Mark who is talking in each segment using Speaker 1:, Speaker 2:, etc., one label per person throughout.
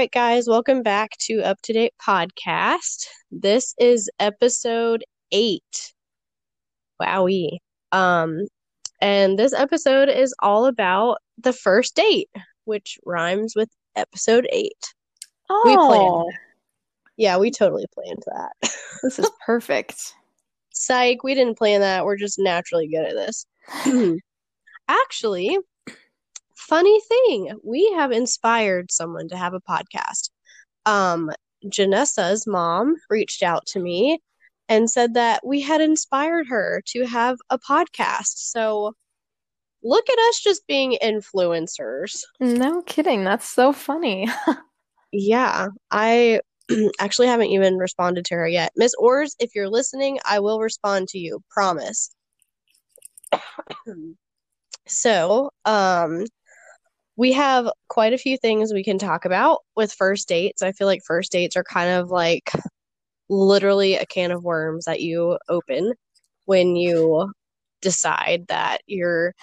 Speaker 1: Right, guys, welcome back to Up to Date Podcast. This is episode eight. Wowie. Um, and this episode is all about the first date, which rhymes with episode eight.
Speaker 2: Oh,
Speaker 1: We planned. Yeah, we totally planned that.
Speaker 2: this is perfect.
Speaker 1: Psych, we didn't plan that. We're just naturally good at this. Actually, funny thing, we have inspired someone to have a podcast. Um, Janessa's mom reached out to me and said that we had inspired her to have a podcast. So look at us just being influencers.
Speaker 2: No kidding. That's so funny.
Speaker 1: Yeah, I actually haven't even responded to her yet. Miss Ors, if you're listening, I will respond to you. Promise. So, um, we have quite a few things we can talk about with first dates. I feel like first dates are kind of like literally a can of worms that you open when you decide that you're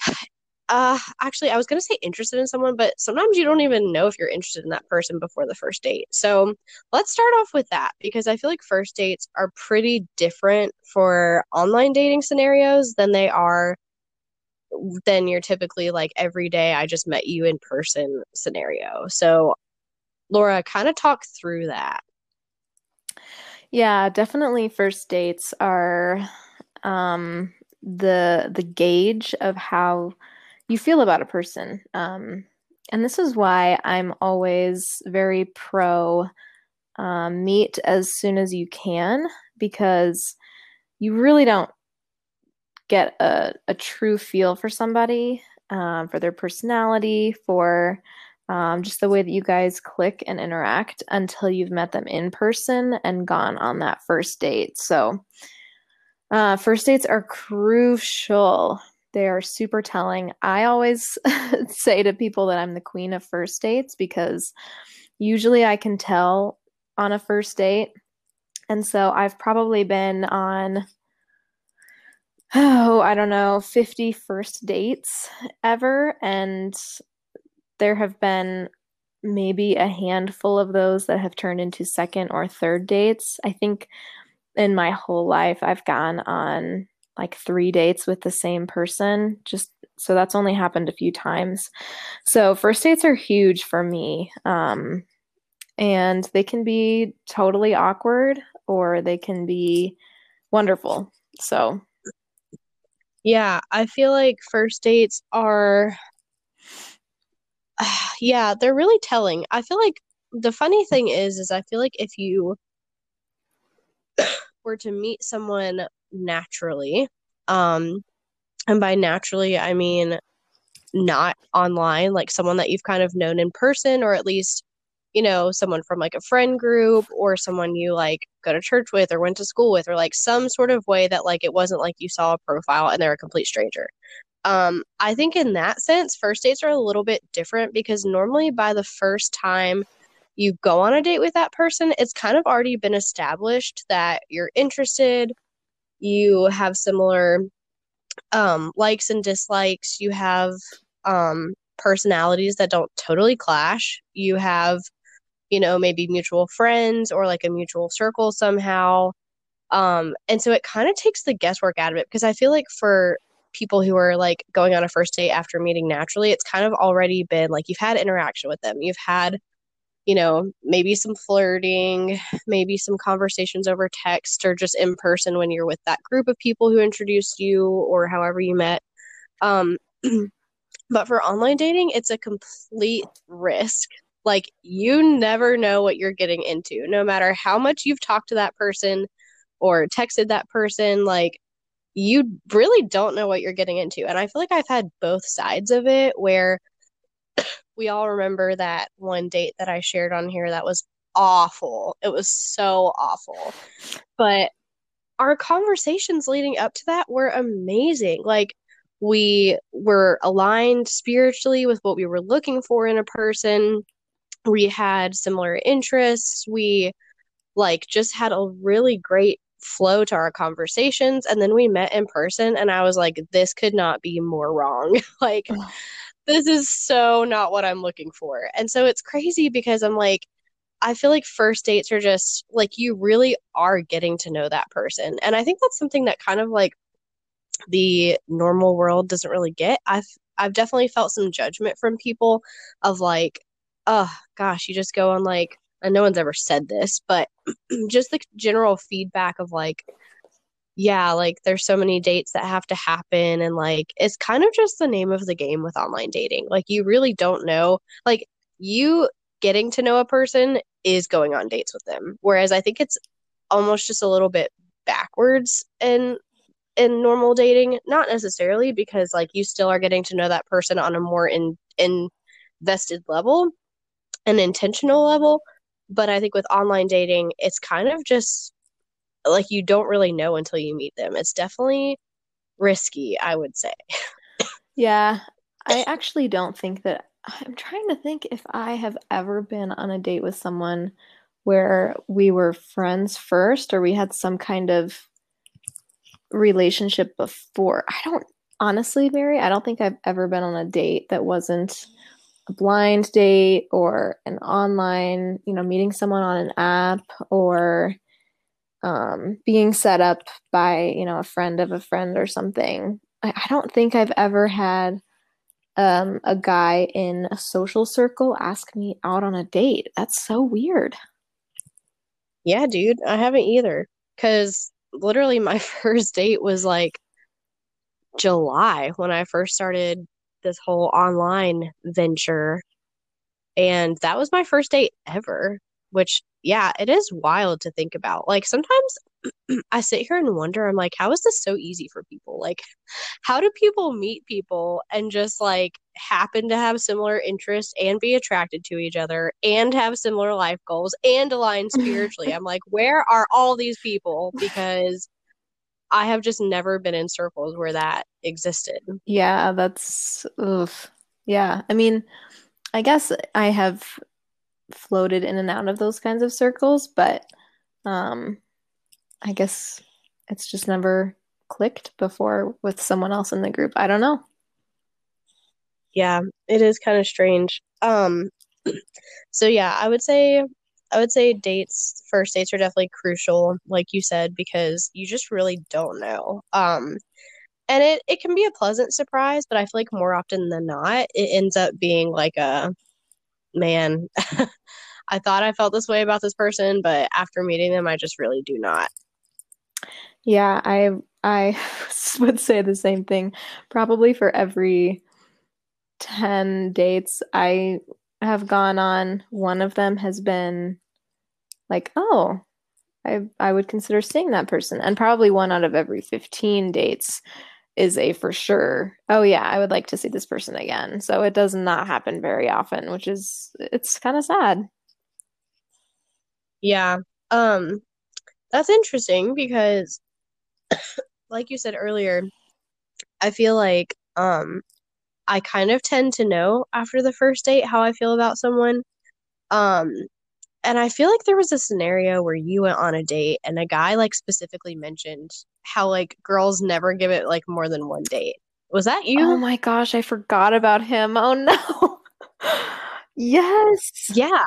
Speaker 1: uh actually I was going to say interested in someone, but sometimes you don't even know if you're interested in that person before the first date. So, let's start off with that because I feel like first dates are pretty different for online dating scenarios than they are than your typically like every day I just met you in person scenario. So, Laura, kind of talk through that.
Speaker 2: Yeah, definitely first dates are um the the gauge of how you feel about a person. Um and this is why I'm always very pro um, meet as soon as you can because you really don't get a, a true feel for somebody, um, for their personality, for um, just the way that you guys click and interact until you've met them in person and gone on that first date. So, uh, first dates are crucial. They are super telling. I always say to people that I'm the queen of first dates because usually I can tell on a first date. And so I've probably been on oh, I don't know, 50 first dates ever. And there have been maybe a handful of those that have turned into second or third dates. I think in my whole life, I've gone on like three dates with the same person. Just so that's only happened a few times. So first dates are huge for me. Um, and they can be totally awkward or they can be wonderful. So
Speaker 1: Yeah, I feel like first dates are, yeah, they're really telling. I feel like the funny thing is, is I feel like if you were to meet someone naturally, um, and by naturally, I mean not online, like someone that you've kind of known in person, or at least, you know, someone from like a friend group or someone you like go to church with or went to school with, or like some sort of way that like it wasn't like you saw a profile and they're a complete stranger. Um, I think in that sense, first dates are a little bit different because normally by the first time you go on a date with that person, it's kind of already been established that you're interested, you have similar um likes and dislikes, you have um personalities that don't totally clash. You have, you know, maybe mutual friends or like a mutual circle somehow. Um and so it kind of takes the guesswork out of it because I feel like for people who are like going on a first date after meeting naturally, it's kind of already been like you've had interaction with them. You've had you know, maybe some flirting, maybe some conversations over text or just in person when you're with that group of people who introduced you or however you met. Um, but for online dating, it's a complete risk. Like, you never know what you're getting into, no matter how much you've talked to that person or texted that person. Like, you really don't know what you're getting into. And I feel like I've had both sides of it where we all remember that one date that I shared on here that was awful. It was so awful. But our conversations leading up to that were amazing. Like we were aligned spiritually with what we were looking for in a person. We had similar interests. We like just had a really great flow to our conversations and then we met in person and I was like this could not be more wrong. like this is so not what I'm looking for. And so it's crazy because I'm like, I feel like first dates are just like you really are getting to know that person. And I think that's something that kind of like the normal world doesn't really get. I've I've definitely felt some judgment from people of like, oh gosh, you just go on like and no one's ever said this, but just the general feedback of like, yeah, like there's so many dates that have to happen and like it's kind of just the name of the game with online dating. Like you really don't know like you getting to know a person is going on dates with them. Whereas I think it's almost just a little bit backwards in in normal dating not necessarily because like you still are getting to know that person on a more in invested level an intentional level but i think with online dating it's kind of just like you don't really know until you meet them. It's definitely risky i would say.
Speaker 2: Yeah. I actually don't think that i'm trying to think if i have ever been on a date with someone where we were friends first or we had some kind of relationship before. I don't honestly, Mary, I don't think I've ever been on a date that wasn't a blind date or an online, you know, meeting someone on an app or um, being set up by, you know, a friend of a friend or something. I, I don't think I've ever had um, a guy in a social circle ask me out on a date. That's so weird.
Speaker 1: Yeah, dude, I haven't either. Because literally my first date was like July when I first started this whole online venture. And that was my first date ever, which, yeah, it is wild to think about. Like, sometimes I sit here and wonder, I'm like, how is this so easy for people? Like, how do people meet people and just like happen to have similar interests and be attracted to each other and have similar life goals and align spiritually? I'm like, where are all these people? Because I have just never been in circles where that existed.
Speaker 2: Yeah, that's oof. Yeah. I mean, I guess I have floated in and out of those kinds of circles, but um I guess it's just never clicked before with someone else in the group. I don't know.
Speaker 1: Yeah, it is kind of strange. Um so yeah, I would say I would say dates, first dates are definitely crucial, like you said, because you just really don't know. Um and it, it can be a pleasant surprise, but I feel like more often than not, it ends up being like a man, I thought I felt this way about this person, but after meeting them, I just really do not.
Speaker 2: Yeah, I I would say the same thing. Probably for every 10 dates I have gone on, one of them has been like, "Oh, I I would consider seeing that person." And probably one out of every 15 dates is a for sure. Oh yeah, I would like to see this person again. So it does not happen very often, which is it's kind of sad.
Speaker 1: Yeah. Um that's interesting because like you said earlier, I feel like um I kind of tend to know after the first date how I feel about someone. Um and I feel like there was a scenario where you went on a date and a guy like specifically mentioned how like girls never give it like more than one date. Was that you?
Speaker 2: Oh my gosh, I forgot about him. Oh no. yes.
Speaker 1: Yeah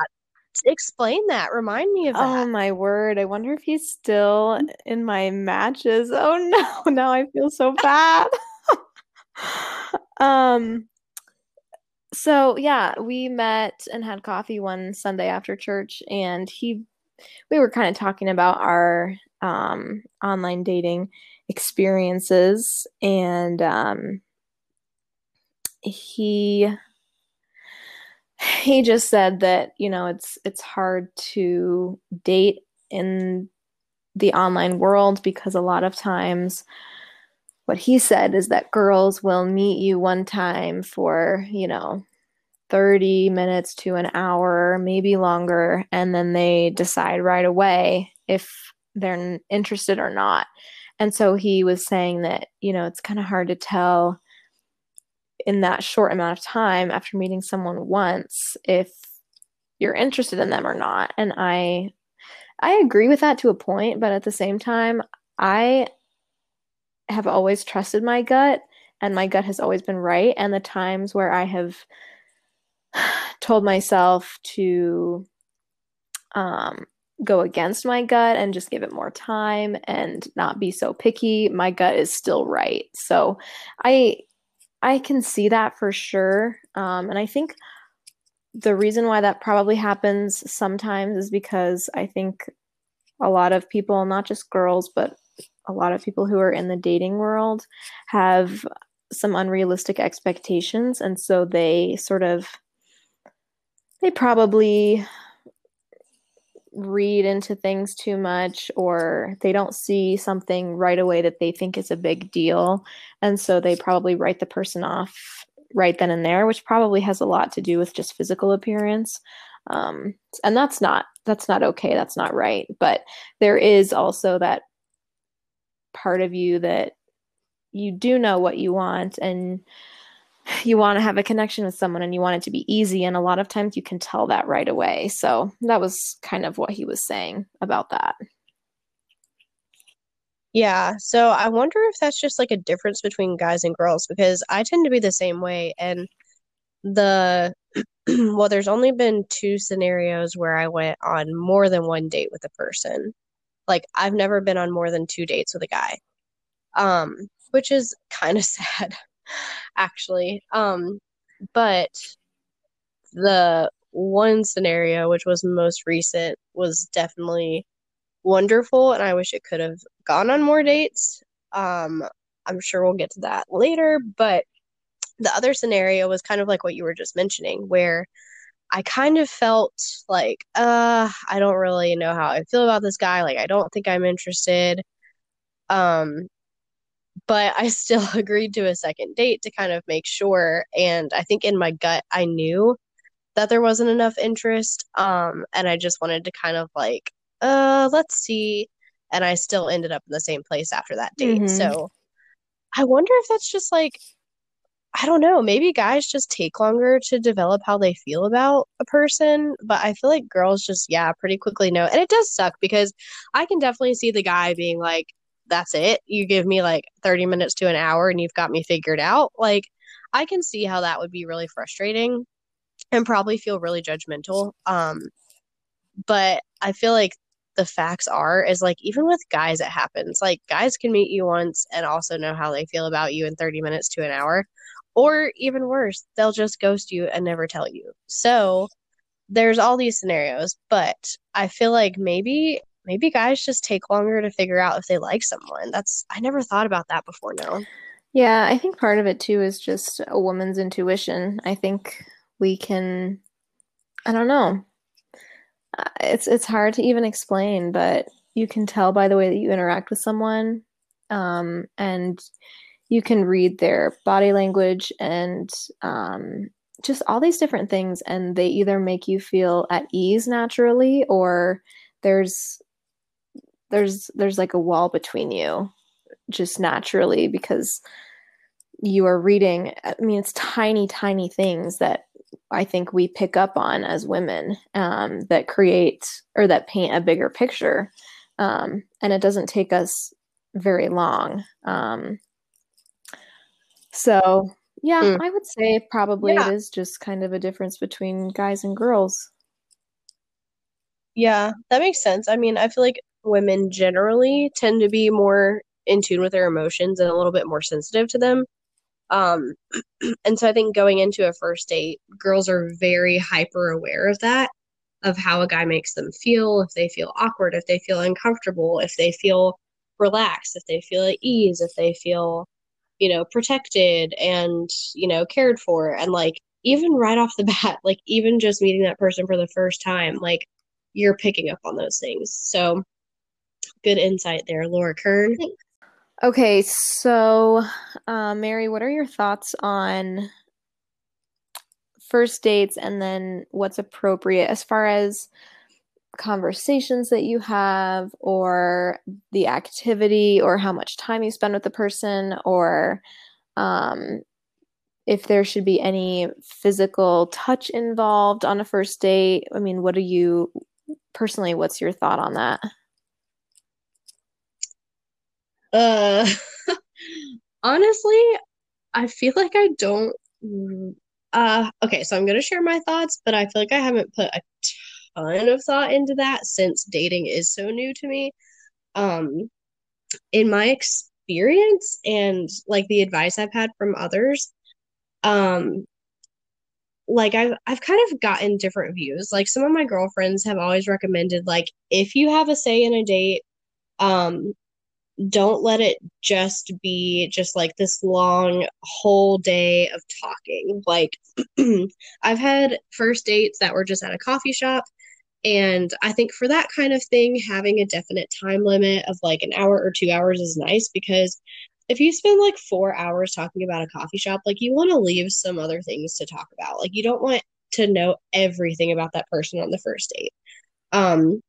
Speaker 1: explain that. Remind me of that.
Speaker 2: Oh my word. I wonder if he's still in my matches. Oh no, now I feel so bad. um so yeah, we met and had coffee one Sunday after church and he we were kind of talking about our um online dating experiences and um he he just said that you know it's it's hard to date in the online world because a lot of times what he said is that girls will meet you one time for you know 30 minutes to an hour maybe longer and then they decide right away if they're interested or not and so he was saying that you know it's kind of hard to tell in that short amount of time after meeting someone once if you're interested in them or not. And I I agree with that to a point, but at the same time, I have always trusted my gut and my gut has always been right. And the times where I have told myself to um, go against my gut and just give it more time and not be so picky, my gut is still right. So I I can see that for sure. Um, and I think the reason why that probably happens sometimes is because I think a lot of people, not just girls, but a lot of people who are in the dating world have some unrealistic expectations. And so they sort of, they probably read into things too much or they don't see something right away that they think is a big deal. And so they probably write the person off right then and there, which probably has a lot to do with just physical appearance. Um, and that's not that's not okay. That's not right. But there is also that part of you that you do know what you want and you want to have a connection with someone and you want it to be easy and a lot of times you can tell that right away. So that was kind of what he was saying about that.
Speaker 1: Yeah so i wonder if that's just like a difference between guys and girls because i tend to be the same way and the well there's only been two scenarios where i went on more than one date with a person like i've never been on more than two dates with a guy um which is kind of sad actually. Um, but the one scenario, which was most recent, was definitely wonderful, and I wish it could have gone on more dates. Um, I'm sure we'll get to that later, but the other scenario was kind of like what you were just mentioning, where I kind of felt like, uh, I don't really know how I feel about this guy. Like, I don't think I'm interested. Um, but I still agreed to a second date to kind of make sure. And I think in my gut, I knew that there wasn't enough interest. Um, and I just wanted to kind of like, uh, let's see. And I still ended up in the same place after that date. Mm-hmm. So I wonder if that's just like, I don't know, maybe guys just take longer to develop how they feel about a person. But I feel like girls just, yeah, pretty quickly know. And it does suck because I can definitely see the guy being like, that's it. You give me like 30 minutes to an hour and you've got me figured out. Like, I can see how that would be really frustrating and probably feel really judgmental. Um, but I feel like the facts are is like even with guys it happens. Like guys can meet you once and also know how they feel about you in 30 minutes to an hour. Or even worse, they'll just ghost you and never tell you. So there's all these scenarios, but I feel like maybe maybe guys just take longer to figure out if they like someone. That's I never thought about that before no.
Speaker 2: Yeah, I think part of it too is just a woman's intuition. I think we can I don't know. Uh, it's it's hard to even explain, but you can tell by the way that you interact with someone um, and you can read their body language and um, just all these different things and they either make you feel at ease naturally or there's there's there's like a wall between you just naturally because you are reading i mean it's tiny tiny things that i think we pick up on as women um, that create or that paint a bigger picture um, and it doesn't take us very long um, so yeah mm. i would say probably yeah. it is just kind of a difference between guys and girls
Speaker 1: yeah that makes sense i mean i feel like women generally tend to be more in tune with their emotions and a little bit more sensitive to them. Um, and so I think going into a first date, girls are very hyper aware of that, of how a guy makes them feel, if they feel awkward, if they feel uncomfortable, if they feel relaxed, if they feel at ease, if they feel, you know, protected and, you know, cared for. And like, even right off the bat, like, even just meeting that person for the first time, like, you're picking up on those things. So good insight there, Laura Kern.
Speaker 2: Okay, so uh, Mary, what are your thoughts on first dates and then what's appropriate as far as conversations that you have or the activity or how much time you spend with the person or um, if there should be any physical touch involved on a first date. I mean what do you personally what's your thought on that?
Speaker 1: Uh, honestly, I feel like I don't uh okay, so I'm gonna share my thoughts, but I feel like I haven't put a ton of thought into that since dating is so new to me. Um in my experience and like the advice I've had from others, um like I've I've kind of gotten different views. Like some of my girlfriends have always recommended like if you have a say in a date, um don't let it just be just like this long whole day of talking. Like I've had first dates that were just at a coffee shop and I think for that kind of thing having a definite time limit of like an hour or 2 hours is nice because if you spend like 4 hours talking about a coffee shop, like you want to leave some other things to talk about. Like you don't want to know everything about that person on the first date. Um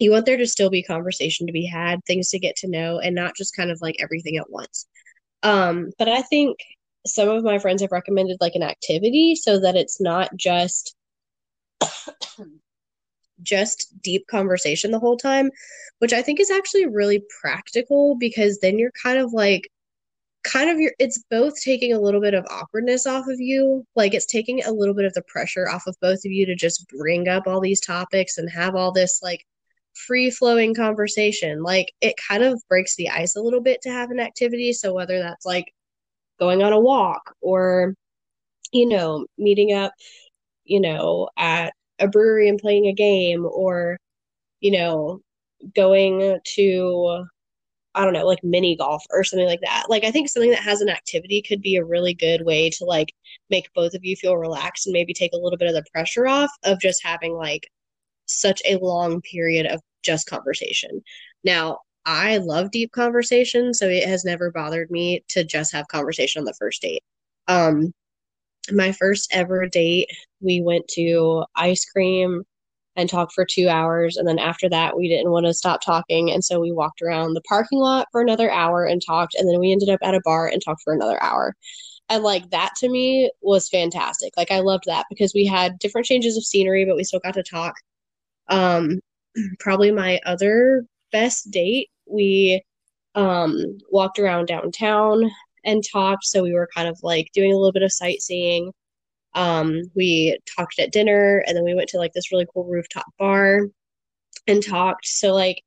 Speaker 1: you want there to still be conversation to be had, things to get to know, and not just kind of like everything at once. Um, but I think some of my friends have recommended like an activity so that it's not just just deep conversation the whole time, which I think is actually really practical because then you're kind of like kind of your it's both taking a little bit of awkwardness off of you like it's taking a little bit of the pressure off of both of you to just bring up all these topics and have all this like free flowing conversation. Like it kind of breaks the ice a little bit to have an activity. So whether that's like going on a walk or, you know, meeting up, you know, at a brewery and playing a game or, you know, going to I don't know, like mini golf or something like that. Like I think something that has an activity could be a really good way to like make both of you feel relaxed and maybe take a little bit of the pressure off of just having like such a long period of just conversation. Now, I love deep conversation, so it has never bothered me to just have conversation on the first date. Um, my first ever date, we went to ice cream and talked for two hours. And then after that, we didn't want to stop talking. And so we walked around the parking lot for another hour and talked. And then we ended up at a bar and talked for another hour. And like that to me was fantastic. Like I loved that because we had different changes of scenery, but we still got to talk. Um, probably my other best date, we um, walked around downtown and talked. So we were kind of like doing a little bit of sightseeing. Um, we talked at dinner and then we went to like this really cool rooftop bar and talked. So, like,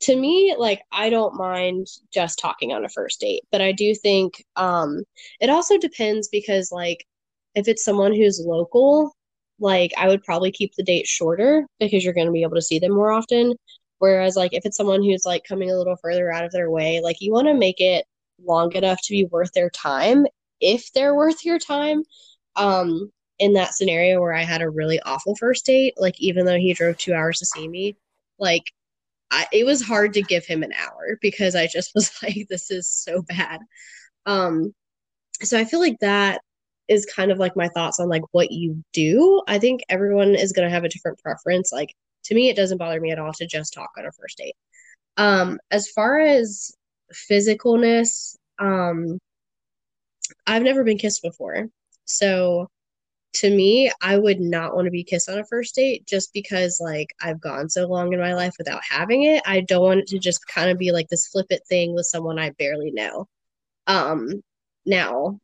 Speaker 1: to me, like, I don't mind just talking on a first date, but I do think um, it also depends because, like, if it's someone who's local, like I would probably keep the date shorter because you're going to be able to see them more often. Whereas, like, if it's someone who's like coming a little further out of their way, like, you want to make it long enough to be worth their time if they're worth your time. Um, in that scenario where I had a really awful first date, like, even though he drove two hours to see me, like, I, it was hard to give him an hour because I just was like, this is so bad. Um, so I feel like that is kind of like my thoughts on like what you do. I think everyone is going to have a different preference. Like to me, it doesn't bother me at all to just talk on a first date. Um, as far as physicalness, um, I've never been kissed before. So to me, I would not want to be kissed on a first date just because like I've gone so long in my life without having it. I don't want it to just kind of be like this flippant thing with someone I barely know. Um now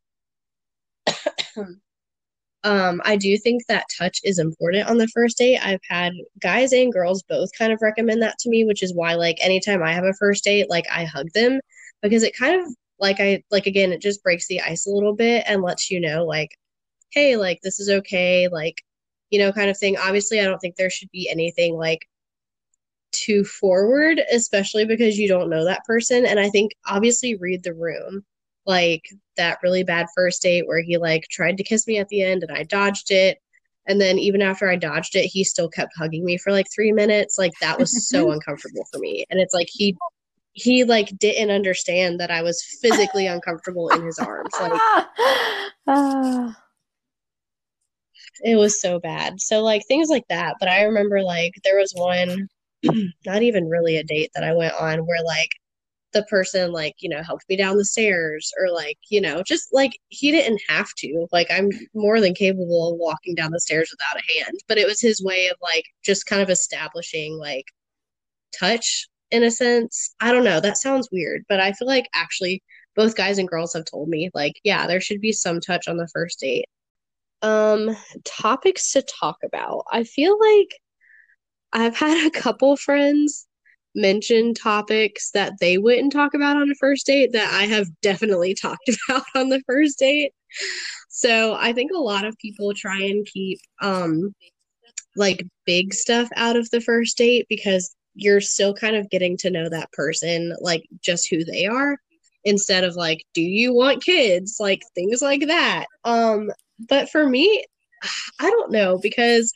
Speaker 1: um, I do think that touch is important on the first date. I've had guys and girls both kind of recommend that to me, which is why like anytime I have a first date, like I hug them because it kind of like I like again, it just breaks the ice a little bit and lets you know like, hey, like this is okay, like, you know, kind of thing. Obviously, I don't think there should be anything like too forward, especially because you don't know that person. And I think obviously read the room like that really bad first date where he like tried to kiss me at the end and I dodged it. And then even after I dodged it, he still kept hugging me for like three minutes. Like that was so uncomfortable for me. And it's like he he like didn't understand that I was physically uncomfortable in his arms. Like it was so bad. So like things like that. But I remember like there was one not even really a date that I went on where like the person like you know helped me down the stairs or like you know just like he didn't have to like i'm more than capable of walking down the stairs without a hand but it was his way of like just kind of establishing like touch in a sense i don't know that sounds weird but i feel like actually both guys and girls have told me like, yeah, there should be some touch on the first date. Um, topics to talk about. I feel like I've had a couple friends mention topics that they wouldn't talk about on a first date that I have definitely talked about on the first date. So I think a lot of people try and keep um like big stuff out of the first date because you're still kind of getting to know that person like just who they are instead of like do you want kids like things like that um but for me i don't know because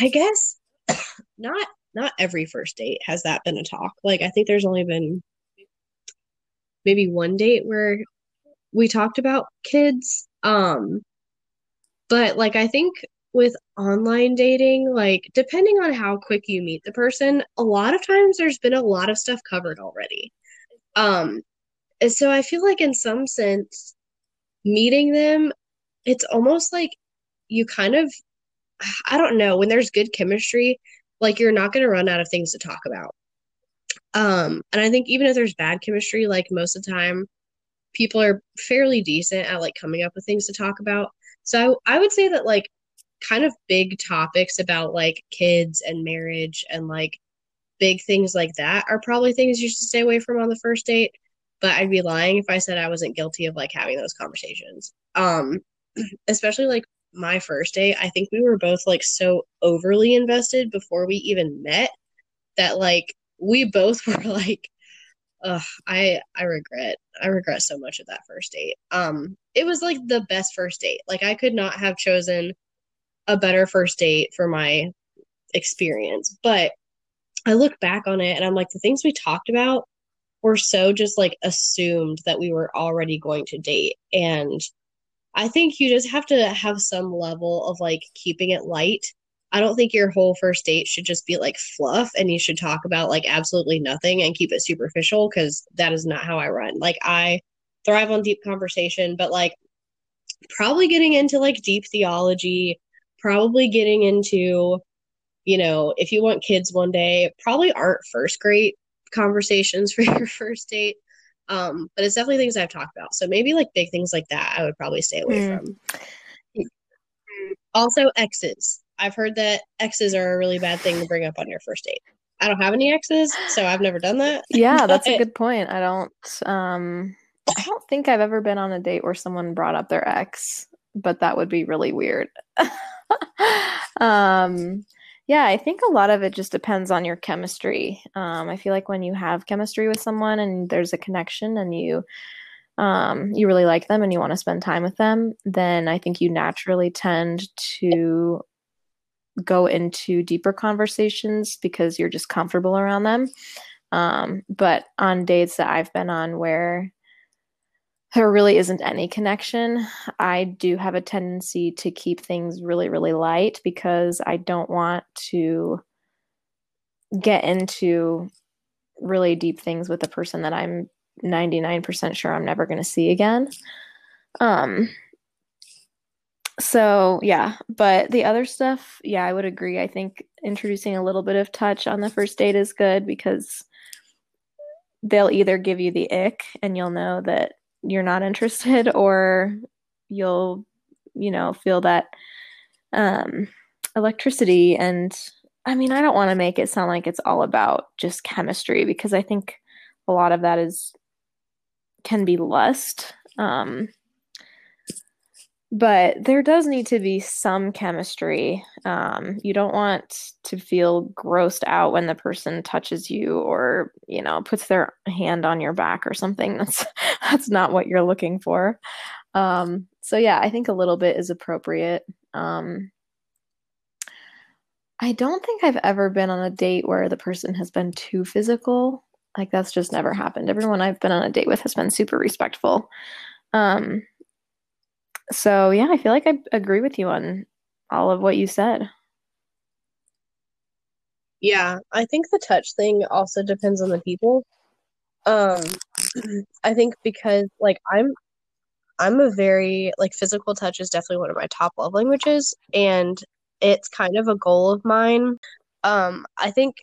Speaker 1: i guess not not every first date has that been a talk. Like i think there's only been maybe one date where we talked about kids um but like i think with online dating like depending on how quick you meet the person a lot of times there's been a lot of stuff covered already. Um so I feel like in some sense, meeting them, it's almost like you kind of, I don't know, when there's good chemistry, like you're not going to run out of things to talk about. Um, and I think even if there's bad chemistry, like most of the time, people are fairly decent at like coming up with things to talk about. So I, I would say that like kind of big topics about like kids and marriage and like big things like that are probably things you should stay away from on the first date but I'd be lying if I said I wasn't guilty of like having those conversations. Um, especially like my first date, I think we were both like so overly invested before we even met that like we both were like, Ugh, I I regret I regret so much of that first date. Um, it was like the best first date. Like I could not have chosen a better first date for my experience. But I look back on it and I'm like the things we talked about were so just like assumed that we were already going to date. And I think you just have to have some level of like keeping it light. I don't think your whole first date should just be like fluff and you should talk about like absolutely nothing and keep it superficial because that is not how I run. Like I thrive on deep conversation, but like probably getting into like deep theology, probably getting into, you know, if you want kids one day, probably aren't first grade conversations for your first date. Um, but it's definitely things I've talked about. So maybe like big things like that, I would probably stay away mm. from. Also, exes. I've heard that exes are a really bad thing to bring up on your first date. I don't have any exes, so I've never done that.
Speaker 2: Yeah, that's a good point. I don't um I don't think I've ever been on a date where someone brought up their ex, but that would be really weird. um yeah, I think a lot of it just depends on your chemistry. Um, I feel like when you have chemistry with someone and there's a connection and you um, you really like them and you want to spend time with them, then I think you naturally tend to go into deeper conversations because you're just comfortable around them. Um, but on dates that I've been on where there really isn't any connection. I do have a tendency to keep things really, really light because I don't want to get into really deep things with a person that I'm 99% sure I'm never going to see again. Um, so yeah, but the other stuff, yeah, I would agree. I think introducing a little bit of touch on the first date is good because they'll either give you the ick and you'll know that you're not interested or you'll you know feel that um electricity. And i mean i don't want to make it sound like it's all about just chemistry because i think a lot of that is can be lust um but there does need to be some chemistry. Um, you don't want to feel grossed out when the person touches you or you know puts their hand on your back or something. That's that's not what you're looking for. Um, so yeah, I think a little bit is appropriate. Um, I don't think I've ever been on a date where the person has been too physical. Like that's just never happened. Everyone I've been on a date with has been super respectful. Um, so yeah, I feel like I agree with you on all of what you said.
Speaker 1: Yeah, I think the touch thing also depends on the people. Um I think because like I'm I'm a very like physical touch is definitely one of my top love languages and it's kind of a goal of mine. Um I think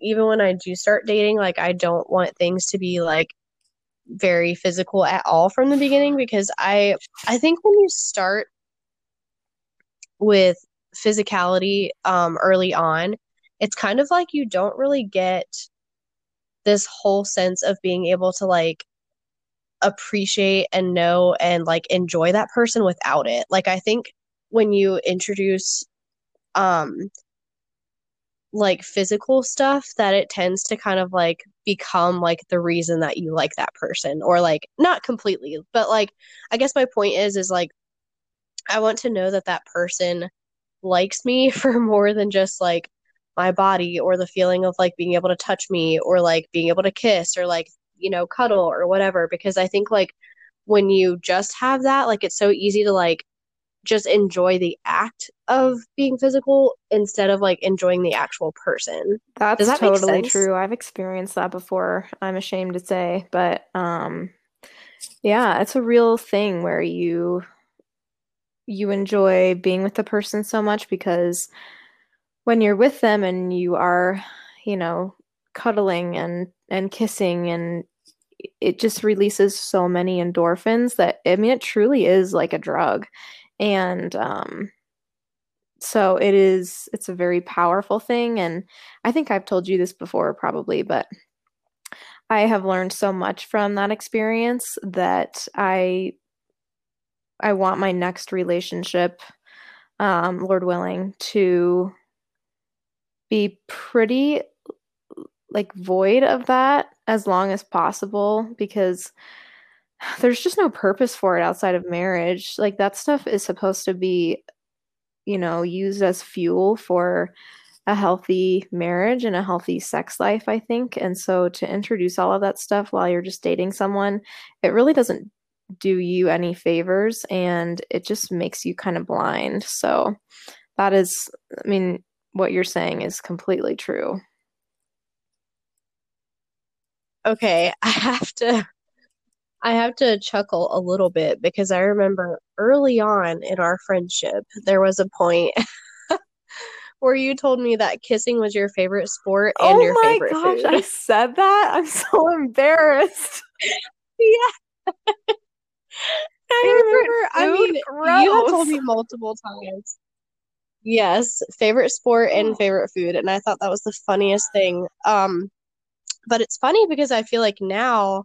Speaker 1: even when I do start dating like I don't want things to be like very physical at all from the beginning because I I think when you start with physicality um early on, it's kind of like you don't really get this whole sense of being able to like appreciate and know and like enjoy that person without it. Like I think when you introduce um like physical stuff that it tends to kind of like become like the reason that you like that person or like not completely but like i guess my point is is like i want to know that that person likes me for more than just like my body or the feeling of like being able to touch me or like being able to kiss or like you know cuddle or whatever because i think like when you just have that like it's so easy to like just enjoy the act of being physical instead of like enjoying the actual person.
Speaker 2: That's that totally true. I've experienced that before. I'm ashamed to say, but um yeah, it's a real thing where you you enjoy being with the person so much because when you're with them and you are, you know, cuddling and and kissing and it just releases so many endorphins that I mean it truly is like a drug and um, so it is it's a very powerful thing. And i think i've told you this before probably but i have learned so much from that experience that i i want my next relationship um, lord willing to be pretty like void of that as long as possible because there's just no purpose for it outside of marriage. Like that stuff is supposed to be, you know, used as fuel for a healthy marriage and a healthy sex life, I think. And so to introduce all of that stuff while you're just dating someone, it really doesn't do you any favors and it just makes you kind of blind. So that is, I mean, what you're saying is completely true.
Speaker 1: Okay, I have to I have to chuckle a little bit because I remember early on in our friendship, there was a point where you told me that kissing was your favorite sport and oh your favorite gosh, food.
Speaker 2: I said that. I'm so embarrassed.
Speaker 1: yeah. I remember. I mean, gross. you have told me multiple times. Yes, favorite sport and oh. favorite food, and I thought that was the funniest thing. Um, but it's funny because I feel like now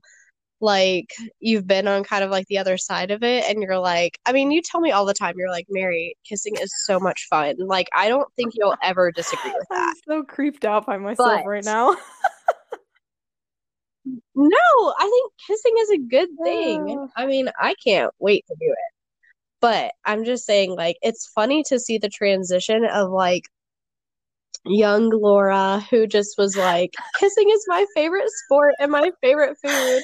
Speaker 1: like you've been on kind of like the other side of it and you're like i mean you tell me all the time you're like mary kissing is so much fun. Like i don't think you'll ever disagree with that.
Speaker 2: i'm so creeped out by myself but, right now.
Speaker 1: No i think kissing is a good thing. I mean i can't wait to do it. But i'm just saying like it's funny to see the transition of like young Laura who just was like, kissing is my favorite sport and my favorite food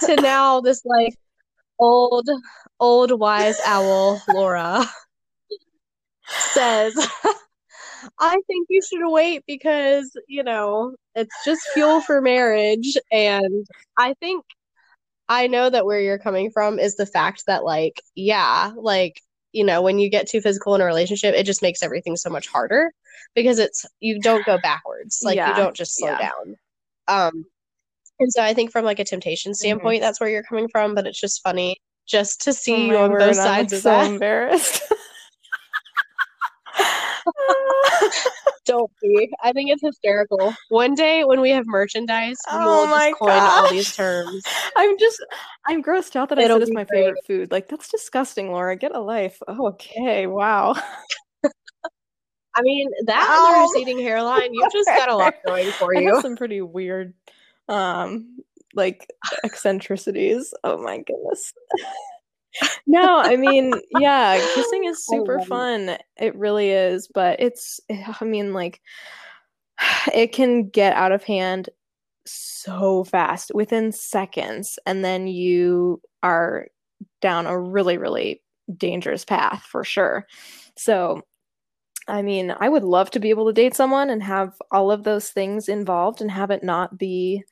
Speaker 1: to now this like old old wise owl Laura says I think you should wait because, you know, it's just fuel for marriage and I think I know that where you're coming from is the fact that like yeah, like you know, when you get too physical in a relationship, it just makes everything so much harder because it's you don't go backwards. Like yeah. you don't just slow yeah. down. Um and so I think from like a temptation mm-hmm. standpoint, mm-hmm. that's where you're coming from. But it's just funny just to see oh you on word, both sides I'm of so that.
Speaker 2: embarrassed.
Speaker 1: Don't be. I think it's hysterical. One day when we have merchandise, we oh will just coin gosh. all these terms.
Speaker 2: I'm just, I'm grossed out that It'll I said it's my great. favorite food. Like that's disgusting, Laura. Get a life. Oh, okay, wow.
Speaker 1: I mean, that oh. and the receding hairline, you just got a lot going for you.
Speaker 2: some pretty weird um like eccentricities. Oh my goodness. no, I mean, yeah, kissing is super fun. It. it really is, but it's I mean like it can get out of hand so fast within seconds and then you are down a really really dangerous path for sure. So I mean, I would love to be able to date someone and have all of those things involved and have it not be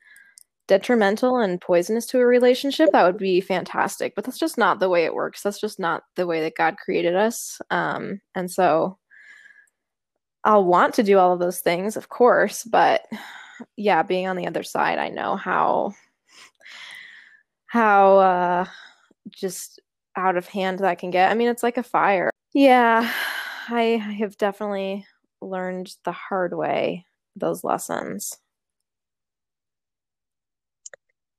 Speaker 2: detrimental and poisonous to a relationship, that would be fantastic. But that's just not the way it works. That's just not the way that God created us. Um, and so I'll want to do all of those things, of course, but yeah, being on the other side, I know how how uh just out of hand that can get. I mean, it's like a fire. Yeah, I have definitely learned the hard way those lessons.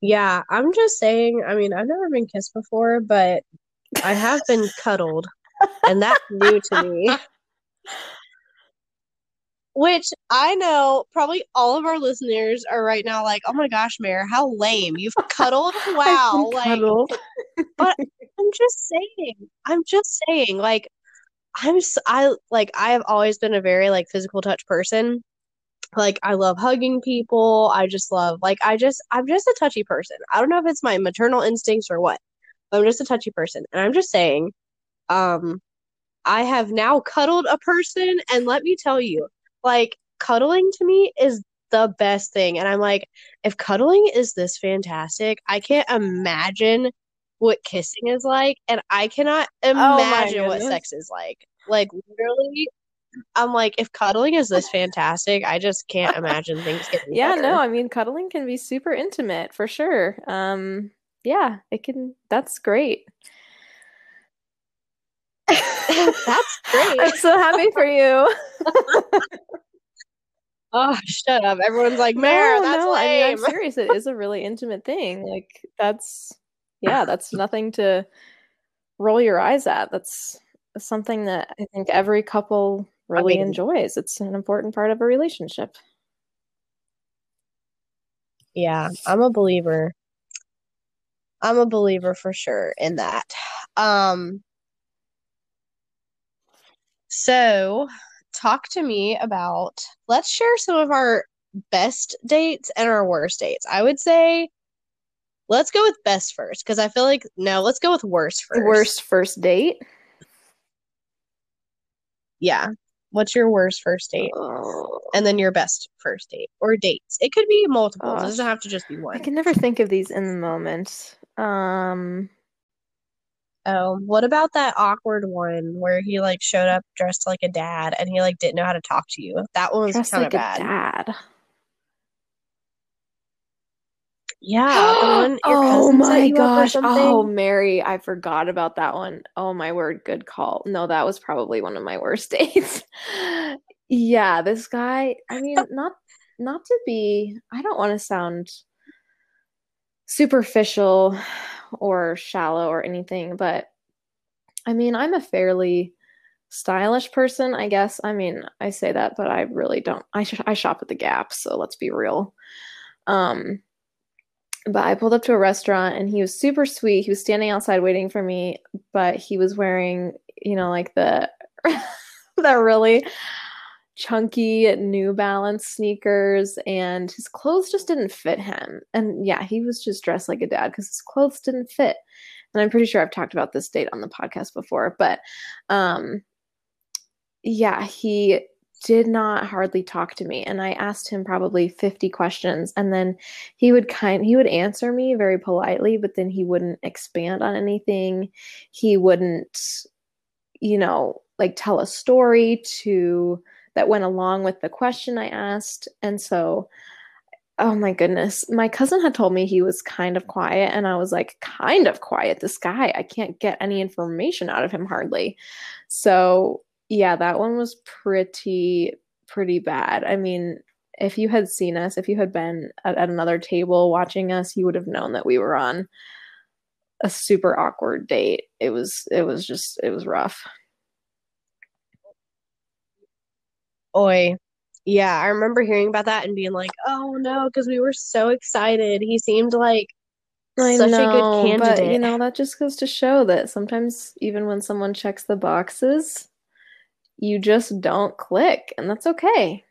Speaker 1: Yeah, I'm just saying, I mean, I've never been kissed before, but I have been cuddled, and that's new to me. Which I know probably all of our listeners are right now like, oh my gosh, Mayor, how lame. You've cuddled? Wow. like cuddled. but I'm just saying, I'm just saying, like, I'm I like I have always been a very like physical touch person. Like I love hugging people. I just love like I just I'm just a touchy person. I don't know if it's my maternal instincts or what. But I'm just a touchy person. And I'm just saying um I have now cuddled a person and let me tell you, like cuddling to me is the best thing. And I'm like, if cuddling is this fantastic, I can't imagine what kissing is like, and I cannot oh imagine oh what sex is like. Like literally, I'm like, if cuddling is this fantastic, I just can't imagine things getting.
Speaker 2: yeah,
Speaker 1: better.
Speaker 2: no, I mean, cuddling can be super intimate for sure. Um, yeah, it can. That's great.
Speaker 1: that's great.
Speaker 2: I'm so happy for you.
Speaker 1: oh, shut up! Everyone's like, Mare, no, that's no, lame. I
Speaker 2: mean, I'm serious. It is a really intimate thing. Like that's yeah, that's nothing to roll your eyes at. That's something that I think every couple really I mean, enjoys. It's an important part of a relationship.
Speaker 1: Yeah, I'm a believer. I'm a believer for sure in that. Um so talk to me about let's share some of our best dates and our worst dates. I would say Let's go with best first because I feel like no, let's go with worst first.
Speaker 2: Worst first date?
Speaker 1: Yeah. What's your worst first date? Oh. And then your best first date or dates. It could be multiple. It doesn't have to just be one.
Speaker 2: I can never think of these in the moment. Um
Speaker 1: Oh, what about that awkward one where he like showed up dressed like a dad and he like didn't know how to talk to you? That one was kind of like bad.
Speaker 2: dad.
Speaker 1: Yeah,
Speaker 2: oh my gosh. Oh, Mary, I forgot about that one. Oh my word, good call. No, that was probably one of my worst dates. yeah, this guy, I mean, not not to be, I don't want to sound superficial or shallow or anything, but I mean, I'm a fairly stylish person, I guess. I mean, I say that, but I really don't. I sh- I shop at the Gap, so let's be real. Um but I pulled up to a restaurant and he was super sweet. He was standing outside waiting for me, but he was wearing, you know, like the the really chunky New Balance sneakers and his clothes just didn't fit him. And yeah, he was just dressed like a dad because his clothes didn't fit. And I'm pretty sure I've talked about this date on the podcast before, but um yeah, he did not hardly talk to me and i asked him probably 50 questions and then he would kind he would answer me very politely but then he wouldn't expand on anything. He wouldn't you know like tell a story to that went along with the question i asked and so oh my goodness. My cousin had told me he was kind of quiet and i was like kind of quiet this guy. I can't get any information out of him hardly. So yeah, that one was pretty pretty bad. I mean, if you had seen us, if you had been at, at another table watching us, you would have known that we were on a super awkward date. It was it was just it was rough.
Speaker 1: Oi. Yeah, I remember hearing about that and being like, "Oh no," because we were so excited. He seemed like I such know, a good candidate.
Speaker 2: But you know, that just goes to show that sometimes even when someone checks the boxes, you just don't click, and that's okay.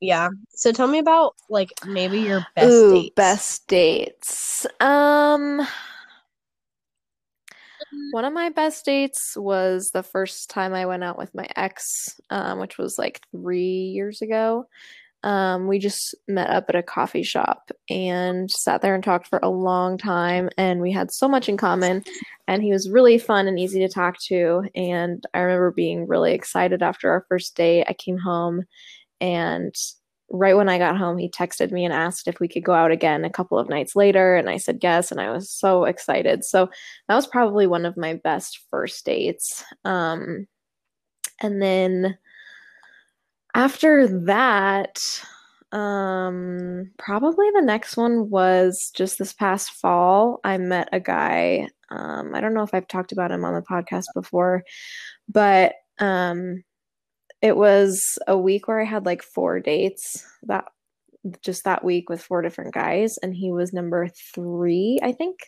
Speaker 1: Yeah. So tell me about like maybe your best
Speaker 2: Ooh,
Speaker 1: dates.
Speaker 2: Best dates. Um one of my best dates was the first time I went out with my ex, um, which was like three years ago. Um, we just met up at a coffee shop and sat there and talked for a long time, and we had so much in common. And he was really fun and easy to talk to. And I remember being really excited after our first date. I came home and right when I got home, he texted me and asked if we could go out again a couple of nights later. And I said yes. And I was so excited. So that was probably one of my best first dates. Um, and then after that, um, probably the next one was just this past fall. I met a guy. Um, I don't know if I've talked about him on the podcast before, but um, it was a week where I had like four dates that just that week with four different guys, and he was number three, I think,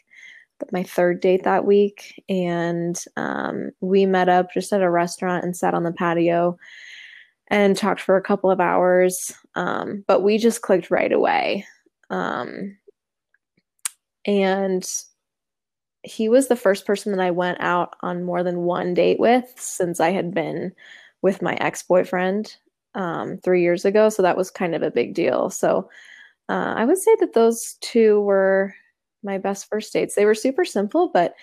Speaker 2: my third date that week. And um, we met up just at a restaurant and sat on the patio and talked for a couple of hours. Um, but we just clicked right away. Um, and he was the first person that I went out on more than one date with since I had been with my ex boyfriend um, three years ago. So that was kind of a big deal. So uh, I would say that those two were my best first dates. They were super simple, but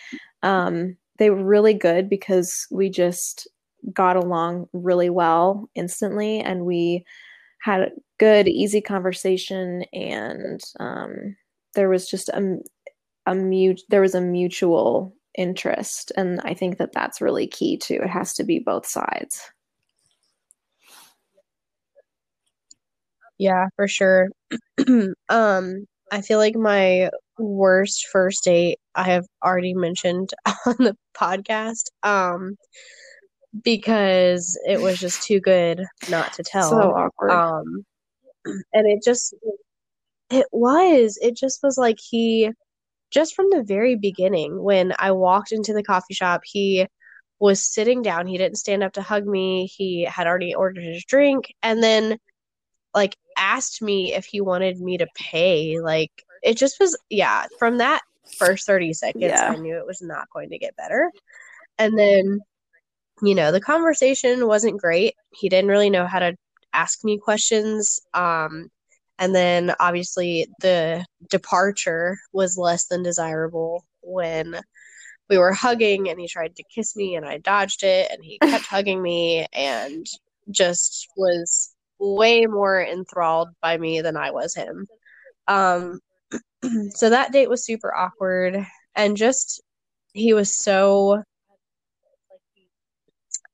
Speaker 2: um, they were really good because we just got along really well instantly and we had a good, easy conversation. And um, there was just a, a mute, there was a mutual interest. And I think that that's really key too. It has to be both sides.
Speaker 1: Yeah, for sure. um, I feel like my worst first date I have already mentioned on the podcast. Um, because it was just too good not to tell.
Speaker 2: So awkward.
Speaker 1: Um, and it just it was. It just was like he just from the very beginning when I walked into the coffee shop, he was sitting down. He didn't stand up to hug me. He had already ordered his drink and then like asked me if he wanted me to pay. Like it just was yeah, from that first 30 seconds yeah. I knew it was not going to get better. And then you know, the conversation wasn't great. He didn't really know how to ask me questions. Um and then obviously the departure was less than desirable when we were hugging and he tried to kiss me and I dodged it and he kept hugging me and just was way more enthralled by me than I was him. Um, so that date was super awkward and just he was so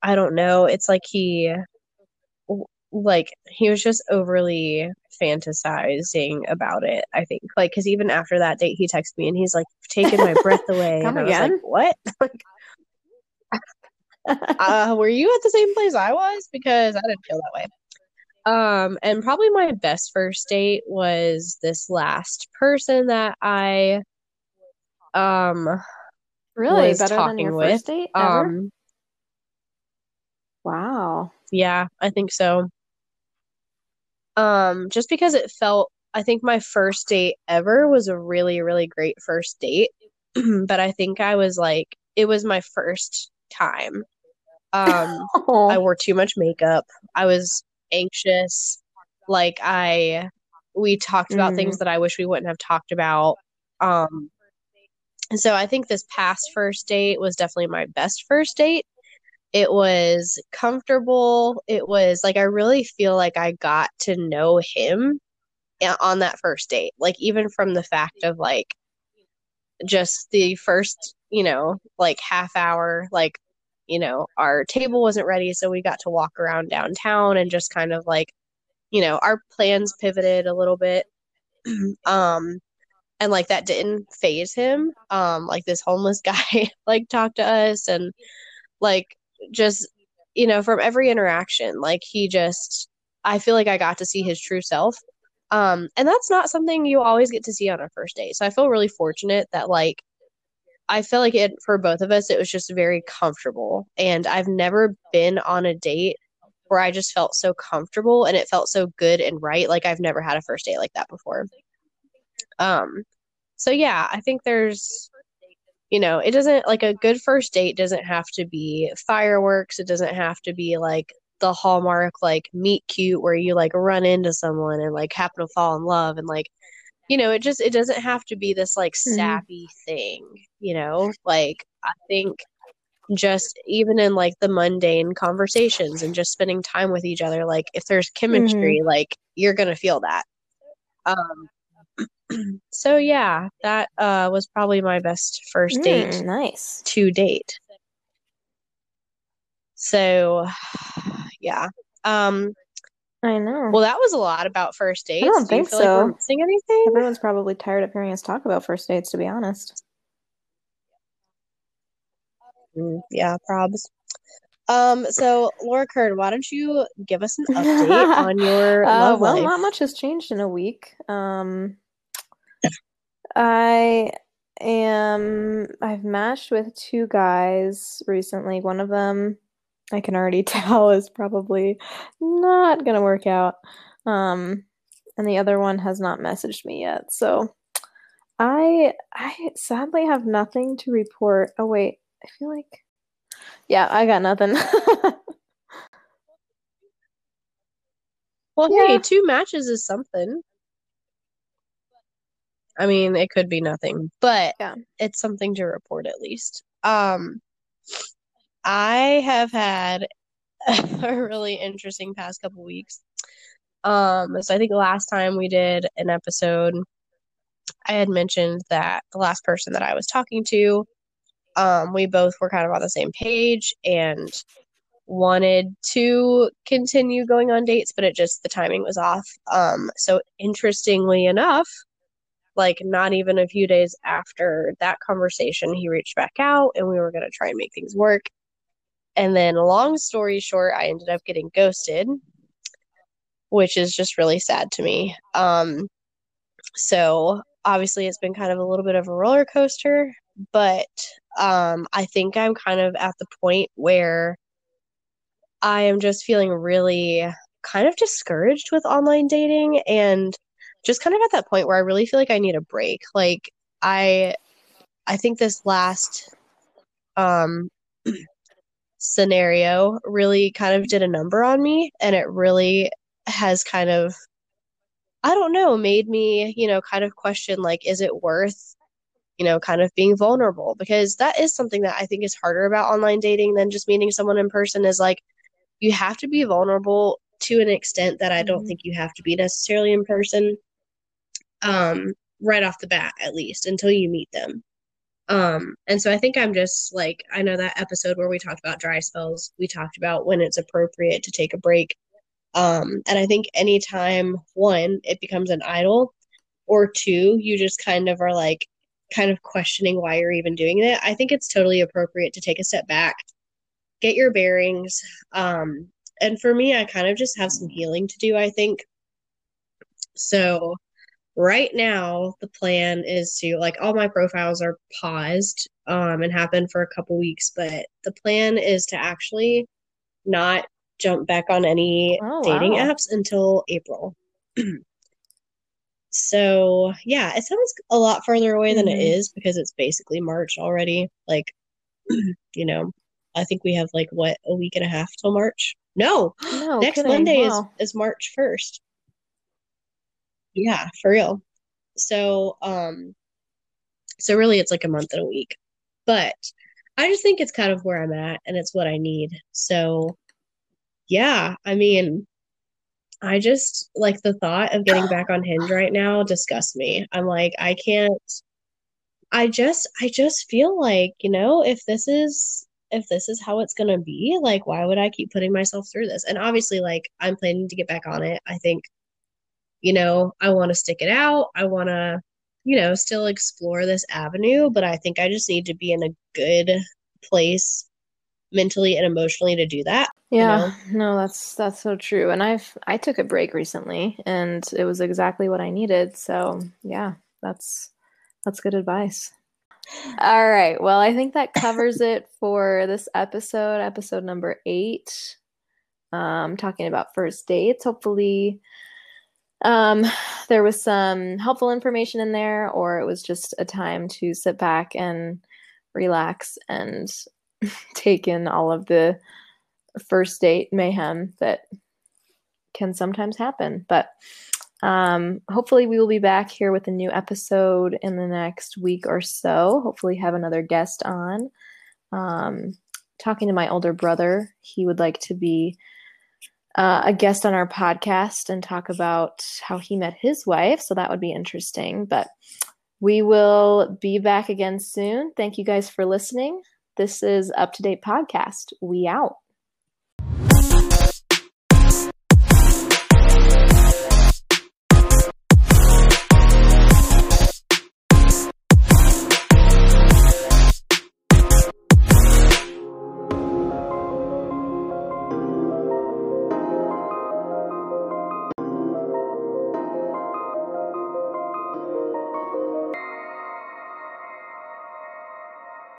Speaker 1: I don't know, it's like he like he was just overly fantasizing about it i think like because even after that date he texted me and he's like taking my breath away
Speaker 2: Come
Speaker 1: and
Speaker 2: again?
Speaker 1: I was like what uh, were you at the same place i was because i didn't feel that way um, and probably my best first date was this last person that I um
Speaker 2: really
Speaker 1: was
Speaker 2: better than your
Speaker 1: talking with.
Speaker 2: first date ever?
Speaker 1: Um
Speaker 2: wow.
Speaker 1: yeah, I think so. Um just because it felt I think my first date ever was a really really great first date, but I think I was like it was my first time. Um I wore too much makeup. I was anxious. Like I we talked about
Speaker 2: Mhm.
Speaker 1: things that I wish we wouldn't have talked about. Um so I think this past first date was definitely my best first date. It was comfortable. It was like I really feel like I got to know him on that first date. Like even from the fact of like just the first, you know, like half hour, like you know, our table wasn't ready, so we got to walk around downtown and just kind of like, you know, our plans pivoted a little bit. um and like that didn't phase him. Um like this homeless guy like talked to us and like just you know, from every interaction, like he just I feel like I got to see his true self. Um and that's not something you always get to see on a first date. So I feel really fortunate that like I feel like it for both of us, it was just very comfortable. And I've never been on a date where I just felt so comfortable and it felt so good and right. Like I've never had a first date like that before. Um, so yeah, I think there's, you know, it doesn't like a good first date doesn't have to be fireworks. It doesn't have to be like the hallmark like meet cute where you like run into someone and like happen to fall in love and like you know, it just it doesn't have to be this like sappy thing, you know? Like I think just even in like the mundane conversations and just spending time with each other like if there's chemistry mm-hmm. like you're gonna feel that um so yeah that uh was probably my best first date
Speaker 2: mm, nice
Speaker 1: to date so yeah um
Speaker 2: I know.
Speaker 1: Well, that was a lot about first dates.
Speaker 2: I don't Do think so.
Speaker 1: Like missing anything?
Speaker 2: Everyone's probably tired of hearing us talk about first dates, to be honest.
Speaker 1: Mm, yeah, probs. Um, so Laura Kern, why don't you give us an update on your uh, love
Speaker 2: well,
Speaker 1: life?
Speaker 2: not much has changed in a week. Um, I am. I've matched with two guys recently. One of them, I can already tell, is probably not gonna work out. Um, and the other one has not messaged me yet. So, I I sadly have nothing to report. Oh wait, I feel like yeah, I got nothing.
Speaker 1: well, yeah. hey, two matches is something. I mean, it could be nothing, but yeah. it's something to report at least. Um I have had a really interesting past couple weeks. Um so I think last time we did an episode I had mentioned that the last person that I was talking to um, we both were kind of on the same page and wanted to continue going on dates, but it just the timing was off. Um, so interestingly enough, like not even a few days after that conversation, he reached back out and we were gonna try and make things work. And then, long story short, I ended up getting ghosted, which is just really sad to me. Um, so obviously, it's been kind of a little bit of a roller coaster, but um, I think I'm kind of at the point where I am just feeling really kind of discouraged with online dating and just kind of at that point where I really feel like I need a break. Like I I think this last um scenario really kind of did a number on me and it really has kind of I don't know, made me, you know, kind of question like is it worth you know, kind of being vulnerable because that is something that I think is harder about online dating than just meeting someone in person is like you have to be vulnerable to an extent that I don't mm-hmm. think you have to be necessarily in person um right off the bat at least until you meet them. Um and so I think I'm just like I know that episode where we talked about dry spells, we talked about when it's appropriate to take a break. Um and I think anytime one it becomes an idol or two you just kind of are like kind of questioning why you're even doing it, I think it's totally appropriate to take a step back, get your bearings. Um, and for me, I kind of just have some healing to do, I think. So, right now, the plan is to like all my profiles are paused um, and have been for a couple weeks, but the plan is to actually not jump back on any oh, dating wow. apps until April. So yeah, it sounds a lot further away than mm-hmm. it is because it's basically March already. Like, you know, I think we have like what a week and a half till March. No, no next. Monday wow. is is March first. Yeah, for real. So um, so really, it's like a month and a week, but I just think it's kind of where I'm at, and it's what I need. So yeah, I mean, I just like the thought of getting back on Hinge right now disgusts me. I'm like, I can't I just I just feel like, you know, if this is if this is how it's going to be, like why would I keep putting myself through this? And obviously like I'm planning to get back on it. I think you know, I want to stick it out. I want to you know, still explore this avenue, but I think I just need to be in a good place mentally and emotionally to do that.
Speaker 2: Yeah, you know? no, that's that's so true. And I've I took a break recently and it was exactly what I needed. So yeah, that's that's good advice. All right. Well, I think that covers it for this episode, episode number eight. Um, talking about first dates. Hopefully, um, there was some helpful information in there, or it was just a time to sit back and relax and take in all of the first date mayhem that can sometimes happen. But um, hopefully, we will be back here with a new episode in the next week or so. Hopefully, have another guest on. Um, talking to my older brother. He would like to be uh, a guest on our podcast and talk about how he met his wife. So that would be interesting. But we will be back again soon. Thank you guys for listening. This is Up to Date Podcast. We out.